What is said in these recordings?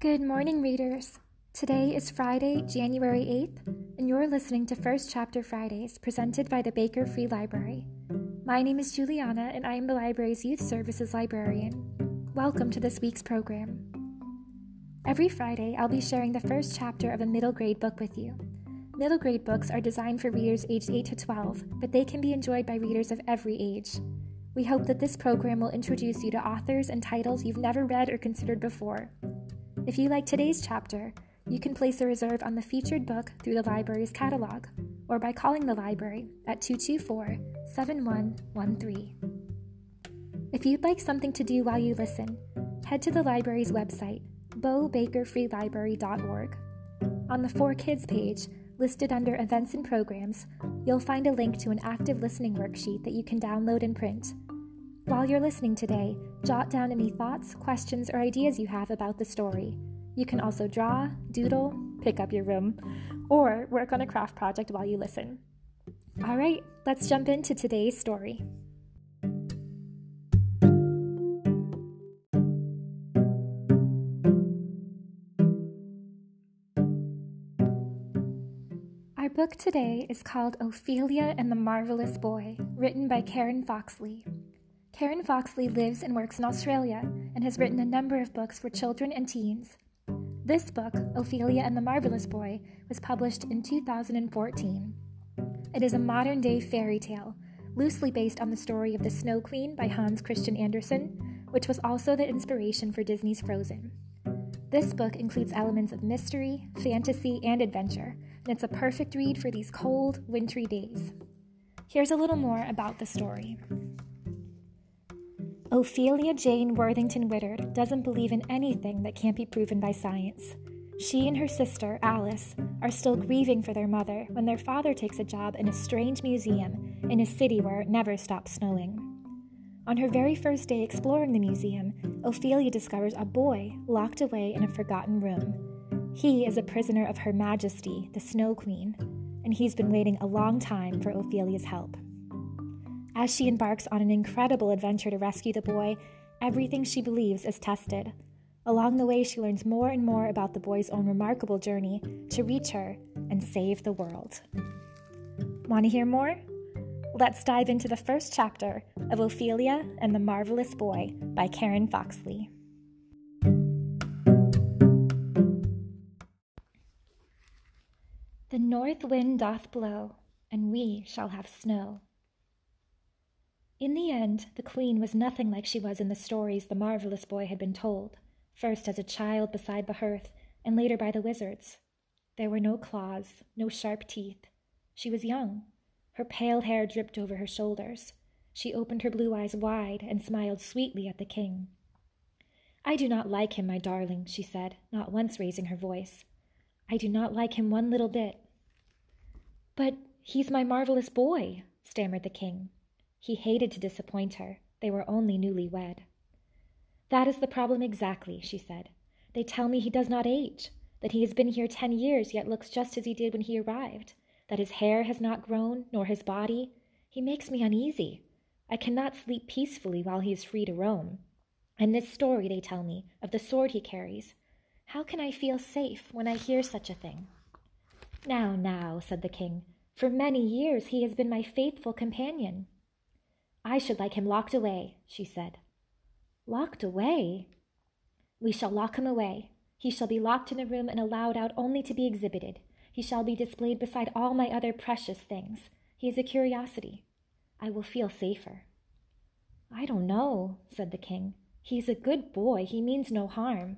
Good morning, readers. Today is Friday, January 8th, and you're listening to First Chapter Fridays presented by the Baker Free Library. My name is Juliana, and I am the library's Youth Services Librarian. Welcome to this week's program. Every Friday, I'll be sharing the first chapter of a middle grade book with you. Middle grade books are designed for readers aged 8 to 12, but they can be enjoyed by readers of every age. We hope that this program will introduce you to authors and titles you've never read or considered before. If you like today's chapter, you can place a reserve on the featured book through the library's catalog or by calling the library at 224 7113. If you'd like something to do while you listen, head to the library's website, bowbakerfreelibrary.org. On the For Kids page, listed under Events and Programs, you'll find a link to an active listening worksheet that you can download and print. While you're listening today, jot down any thoughts, questions, or ideas you have about the story. You can also draw, doodle, pick up your room, or work on a craft project while you listen. All right, let's jump into today's story. Our book today is called Ophelia and the Marvelous Boy, written by Karen Foxlee. Karen Foxlee lives and works in Australia and has written a number of books for children and teens. This book, Ophelia and the Marvelous Boy, was published in 2014. It is a modern day fairy tale, loosely based on the story of the Snow Queen by Hans Christian Andersen, which was also the inspiration for Disney's Frozen. This book includes elements of mystery, fantasy, and adventure, and it's a perfect read for these cold, wintry days. Here's a little more about the story. Ophelia Jane Worthington Whittard doesn't believe in anything that can't be proven by science. She and her sister, Alice, are still grieving for their mother when their father takes a job in a strange museum in a city where it never stops snowing. On her very first day exploring the museum, Ophelia discovers a boy locked away in a forgotten room. He is a prisoner of Her Majesty, the Snow Queen, and he's been waiting a long time for Ophelia's help. As she embarks on an incredible adventure to rescue the boy, everything she believes is tested. Along the way, she learns more and more about the boy's own remarkable journey to reach her and save the world. Want to hear more? Let's dive into the first chapter of Ophelia and the Marvelous Boy by Karen Foxlee. The north wind doth blow, and we shall have snow. In the end, the queen was nothing like she was in the stories the marvelous boy had been told, first as a child beside the hearth, and later by the wizards. There were no claws, no sharp teeth. She was young. Her pale hair dripped over her shoulders. She opened her blue eyes wide and smiled sweetly at the king. I do not like him, my darling, she said, not once raising her voice. I do not like him one little bit. But he's my marvelous boy, stammered the king. He hated to disappoint her. They were only newly wed. That is the problem exactly, she said. They tell me he does not age, that he has been here ten years yet looks just as he did when he arrived, that his hair has not grown, nor his body. He makes me uneasy. I cannot sleep peacefully while he is free to roam. And this story, they tell me, of the sword he carries, how can I feel safe when I hear such a thing? Now, now, said the king, for many years he has been my faithful companion. I should like him locked away, she said. Locked away? We shall lock him away. He shall be locked in a room and allowed out only to be exhibited. He shall be displayed beside all my other precious things. He is a curiosity. I will feel safer. I don't know, said the king. He is a good boy. He means no harm.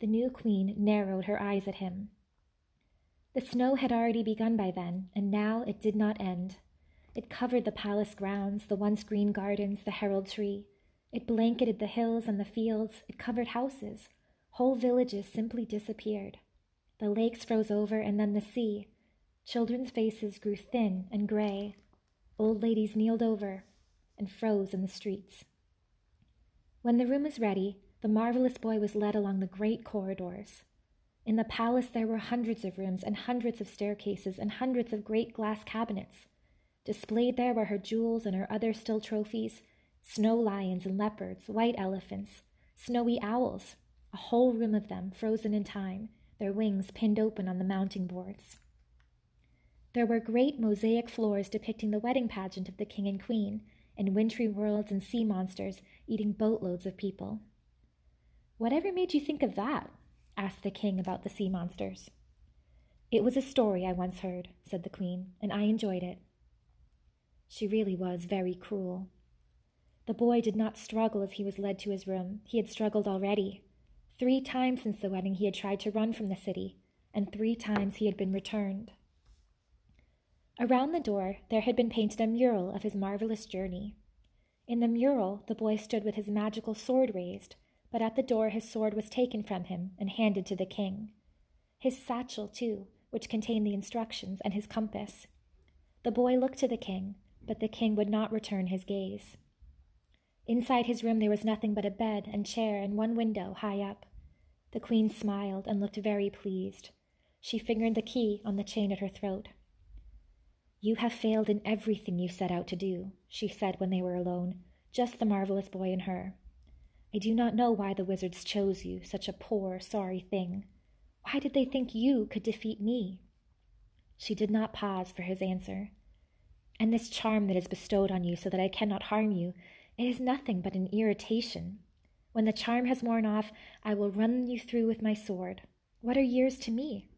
The new queen narrowed her eyes at him. The snow had already begun by then, and now it did not end. It covered the palace grounds, the once green gardens, the herald tree. It blanketed the hills and the fields. It covered houses. Whole villages simply disappeared. The lakes froze over, and then the sea. Children's faces grew thin and gray. Old ladies kneeled over and froze in the streets. When the room was ready, the marvelous boy was led along the great corridors. In the palace, there were hundreds of rooms and hundreds of staircases and hundreds of great glass cabinets. Displayed there were her jewels and her other still trophies snow lions and leopards, white elephants, snowy owls, a whole room of them frozen in time, their wings pinned open on the mounting boards. There were great mosaic floors depicting the wedding pageant of the king and queen, and wintry worlds and sea monsters eating boatloads of people. Whatever made you think of that? asked the king about the sea monsters. It was a story I once heard, said the queen, and I enjoyed it. She really was very cruel. The boy did not struggle as he was led to his room. He had struggled already. Three times since the wedding he had tried to run from the city, and three times he had been returned. Around the door there had been painted a mural of his marvelous journey. In the mural the boy stood with his magical sword raised, but at the door his sword was taken from him and handed to the king. His satchel, too, which contained the instructions, and his compass. The boy looked to the king, but the king would not return his gaze. Inside his room there was nothing but a bed and chair and one window high up. The queen smiled and looked very pleased. She fingered the key on the chain at her throat. You have failed in everything you set out to do, she said when they were alone, just the marvelous boy and her. I do not know why the wizards chose you, such a poor, sorry thing. Why did they think you could defeat me? She did not pause for his answer. And this charm that is bestowed on you so that I cannot harm you, it is nothing but an irritation. When the charm has worn off, I will run you through with my sword. What are years to me?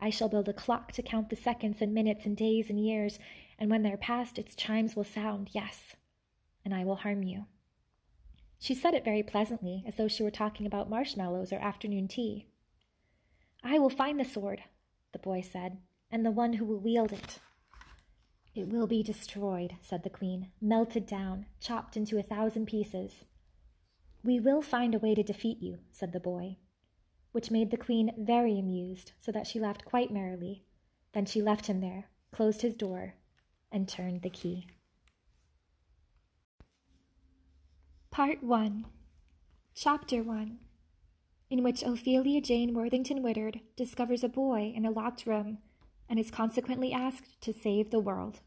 I shall build a clock to count the seconds and minutes and days and years, and when they're past, its chimes will sound, yes, and I will harm you. She said it very pleasantly, as though she were talking about marshmallows or afternoon tea. I will find the sword, the boy said, and the one who will wield it. It will be destroyed, said the queen, melted down, chopped into a thousand pieces. We will find a way to defeat you, said the boy, which made the queen very amused, so that she laughed quite merrily. Then she left him there, closed his door, and turned the key. Part 1 Chapter 1 In which Ophelia Jane Worthington Whittard discovers a boy in a locked room and is consequently asked to save the world.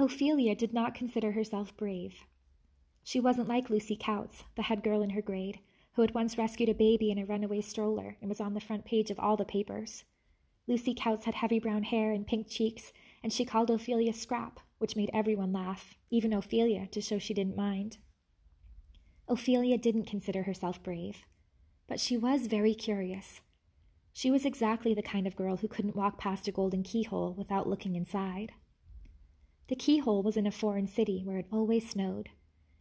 Ophelia did not consider herself brave. She wasn't like Lucy Coutts, the head girl in her grade, who had once rescued a baby in a runaway stroller and was on the front page of all the papers. Lucy Coutts had heavy brown hair and pink cheeks, and she called Ophelia Scrap, which made everyone laugh, even Ophelia, to show she didn't mind. Ophelia didn't consider herself brave, but she was very curious. She was exactly the kind of girl who couldn't walk past a golden keyhole without looking inside. The keyhole was in a foreign city where it always snowed.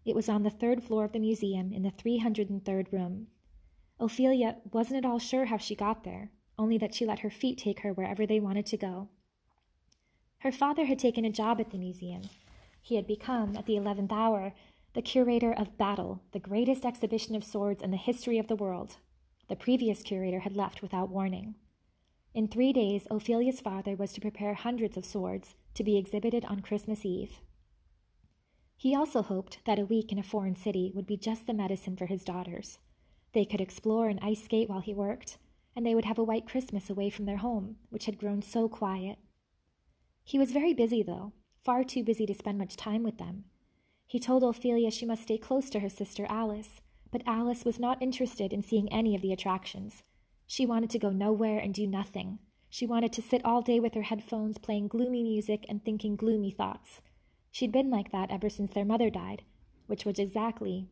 It was on the third floor of the museum in the 303rd room. Ophelia wasn't at all sure how she got there, only that she let her feet take her wherever they wanted to go. Her father had taken a job at the museum. He had become, at the eleventh hour, the curator of Battle, the greatest exhibition of swords in the history of the world. The previous curator had left without warning. In three days, Ophelia's father was to prepare hundreds of swords to be exhibited on Christmas Eve. He also hoped that a week in a foreign city would be just the medicine for his daughters. They could explore and ice skate while he worked, and they would have a white Christmas away from their home, which had grown so quiet. He was very busy, though, far too busy to spend much time with them. He told Ophelia she must stay close to her sister Alice, but Alice was not interested in seeing any of the attractions. She wanted to go nowhere and do nothing, she wanted to sit all day with her headphones, playing gloomy music and thinking gloomy thoughts. She'd been like that ever since their mother died, which was exactly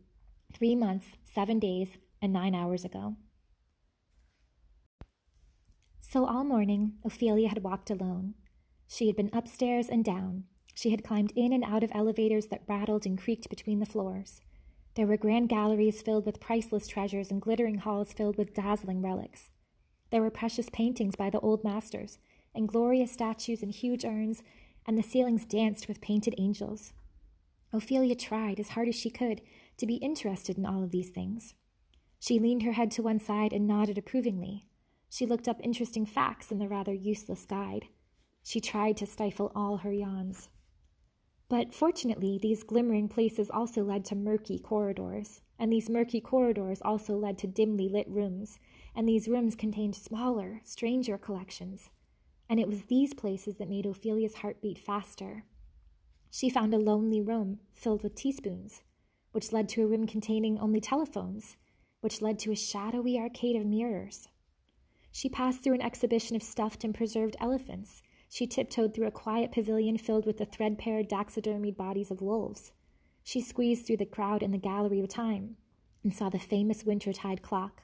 three months, seven days, and nine hours ago. So all morning, Ophelia had walked alone. She had been upstairs and down. She had climbed in and out of elevators that rattled and creaked between the floors. There were grand galleries filled with priceless treasures and glittering halls filled with dazzling relics. There were precious paintings by the old masters, and glorious statues and huge urns, and the ceilings danced with painted angels. Ophelia tried as hard as she could to be interested in all of these things. She leaned her head to one side and nodded approvingly. She looked up interesting facts in the rather useless guide. She tried to stifle all her yawns. But fortunately, these glimmering places also led to murky corridors, and these murky corridors also led to dimly lit rooms, and these rooms contained smaller, stranger collections. And it was these places that made Ophelia's heart beat faster. She found a lonely room filled with teaspoons, which led to a room containing only telephones, which led to a shadowy arcade of mirrors. She passed through an exhibition of stuffed and preserved elephants. She tiptoed through a quiet pavilion filled with the threadbare, taxidermied bodies of wolves. She squeezed through the crowd in the gallery of time and saw the famous wintertide clock.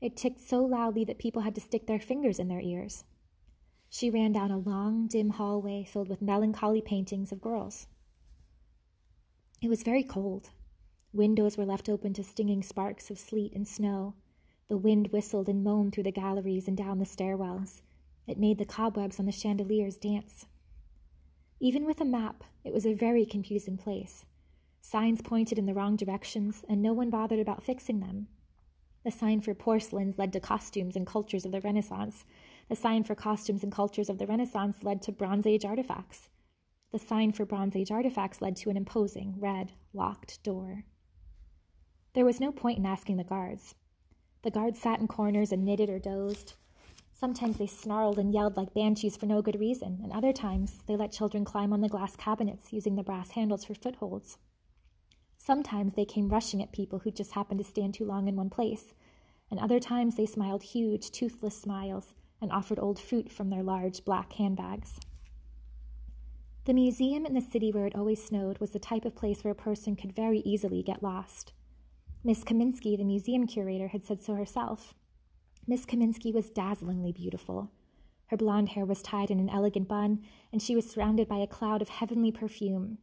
It ticked so loudly that people had to stick their fingers in their ears. She ran down a long, dim hallway filled with melancholy paintings of girls. It was very cold. Windows were left open to stinging sparks of sleet and snow. The wind whistled and moaned through the galleries and down the stairwells. It made the cobwebs on the chandeliers dance. Even with a map, it was a very confusing place. Signs pointed in the wrong directions, and no one bothered about fixing them. The sign for porcelains led to costumes and cultures of the Renaissance. The sign for costumes and cultures of the Renaissance led to Bronze Age artifacts. The sign for Bronze Age artifacts led to an imposing, red, locked door. There was no point in asking the guards. The guards sat in corners and knitted or dozed. Sometimes they snarled and yelled like banshees for no good reason, and other times they let children climb on the glass cabinets using the brass handles for footholds. Sometimes they came rushing at people who just happened to stand too long in one place, and other times they smiled huge, toothless smiles and offered old fruit from their large black handbags. The museum in the city where it always snowed was the type of place where a person could very easily get lost. Miss Kaminsky, the museum curator, had said so herself. Miss Kaminsky was dazzlingly beautiful. Her blonde hair was tied in an elegant bun, and she was surrounded by a cloud of heavenly perfume.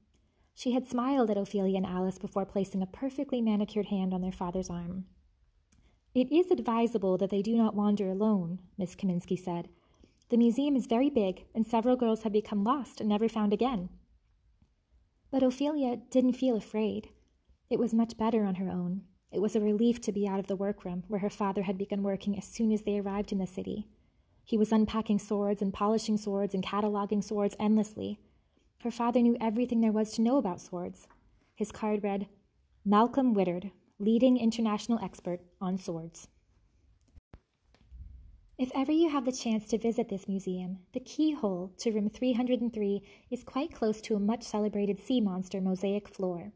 She had smiled at Ophelia and Alice before placing a perfectly manicured hand on their father's arm. It is advisable that they do not wander alone, Miss Kaminsky said. The museum is very big, and several girls have become lost and never found again. But Ophelia didn't feel afraid. It was much better on her own. It was a relief to be out of the workroom, where her father had begun working as soon as they arrived in the city. He was unpacking swords and polishing swords and cataloging swords endlessly. Her father knew everything there was to know about swords. His card read, Malcolm Whittard, leading international expert on swords. If ever you have the chance to visit this museum, the keyhole to room 303 is quite close to a much celebrated sea monster mosaic floor.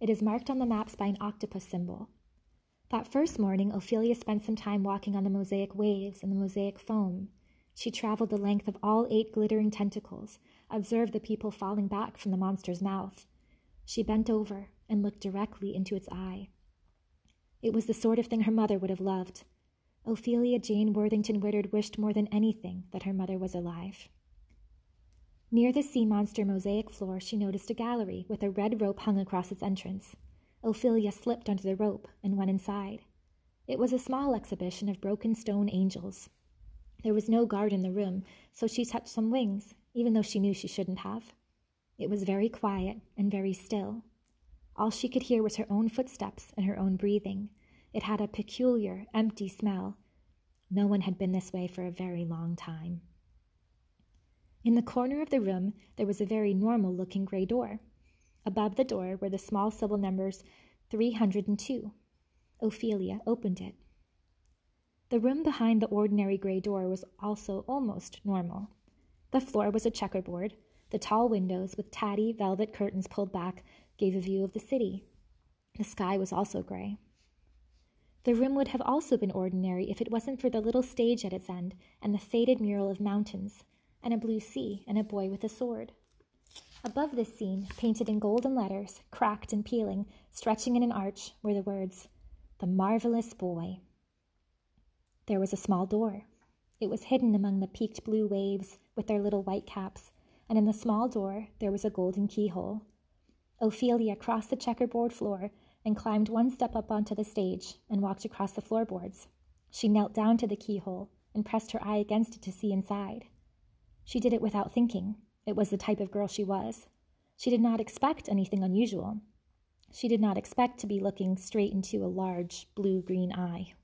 It is marked on the maps by an octopus symbol. That first morning, Ophelia spent some time walking on the mosaic waves and the mosaic foam. She traveled the length of all eight glittering tentacles, observed the people falling back from the monster's mouth. She bent over and looked directly into its eye. It was the sort of thing her mother would have loved. Ophelia Jane Worthington Whittard wished more than anything that her mother was alive. Near the sea monster mosaic floor, she noticed a gallery with a red rope hung across its entrance. Ophelia slipped under the rope and went inside. It was a small exhibition of broken stone angels. There was no guard in the room, so she touched some wings, even though she knew she shouldn't have. It was very quiet and very still. All she could hear was her own footsteps and her own breathing. It had a peculiar, empty smell. No one had been this way for a very long time. In the corner of the room, there was a very normal looking gray door. Above the door were the small syllable numbers 302. Ophelia opened it. The room behind the ordinary gray door was also almost normal. The floor was a checkerboard. The tall windows, with tatty velvet curtains pulled back, gave a view of the city. The sky was also gray. The room would have also been ordinary if it wasn't for the little stage at its end and the faded mural of mountains and a blue sea, and a boy with a sword. Above this scene, painted in golden letters, cracked and peeling, stretching in an arch, were the words, The Marvelous Boy. There was a small door. It was hidden among the peaked blue waves with their little white caps, and in the small door there was a golden keyhole. Ophelia crossed the checkerboard floor and climbed one step up onto the stage and walked across the floorboards. She knelt down to the keyhole and pressed her eye against it to see inside. She did it without thinking. It was the type of girl she was. She did not expect anything unusual. She did not expect to be looking straight into a large blue green eye.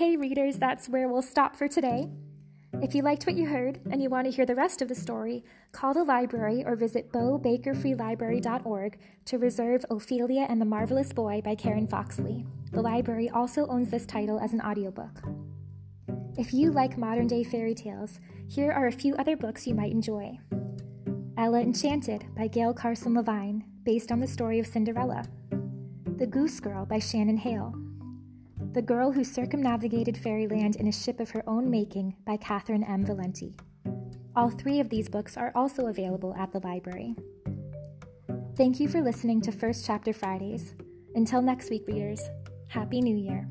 Okay, readers, that's where we'll stop for today. If you liked what you heard and you want to hear the rest of the story, call the library or visit bowbakerfreelibrary.org to reserve Ophelia and the Marvelous Boy by Karen Foxlee. The library also owns this title as an audiobook. If you like modern day fairy tales, Here are a few other books you might enjoy Ella Enchanted by Gail Carson Levine, based on the story of Cinderella. The Goose Girl by Shannon Hale. The Girl Who Circumnavigated Fairyland in a Ship of Her Own Making by Catherynne M. Valente. All three of these books are also available at the library. Thank you for listening to First Chapter Fridays. Until next week, readers, Happy New Year!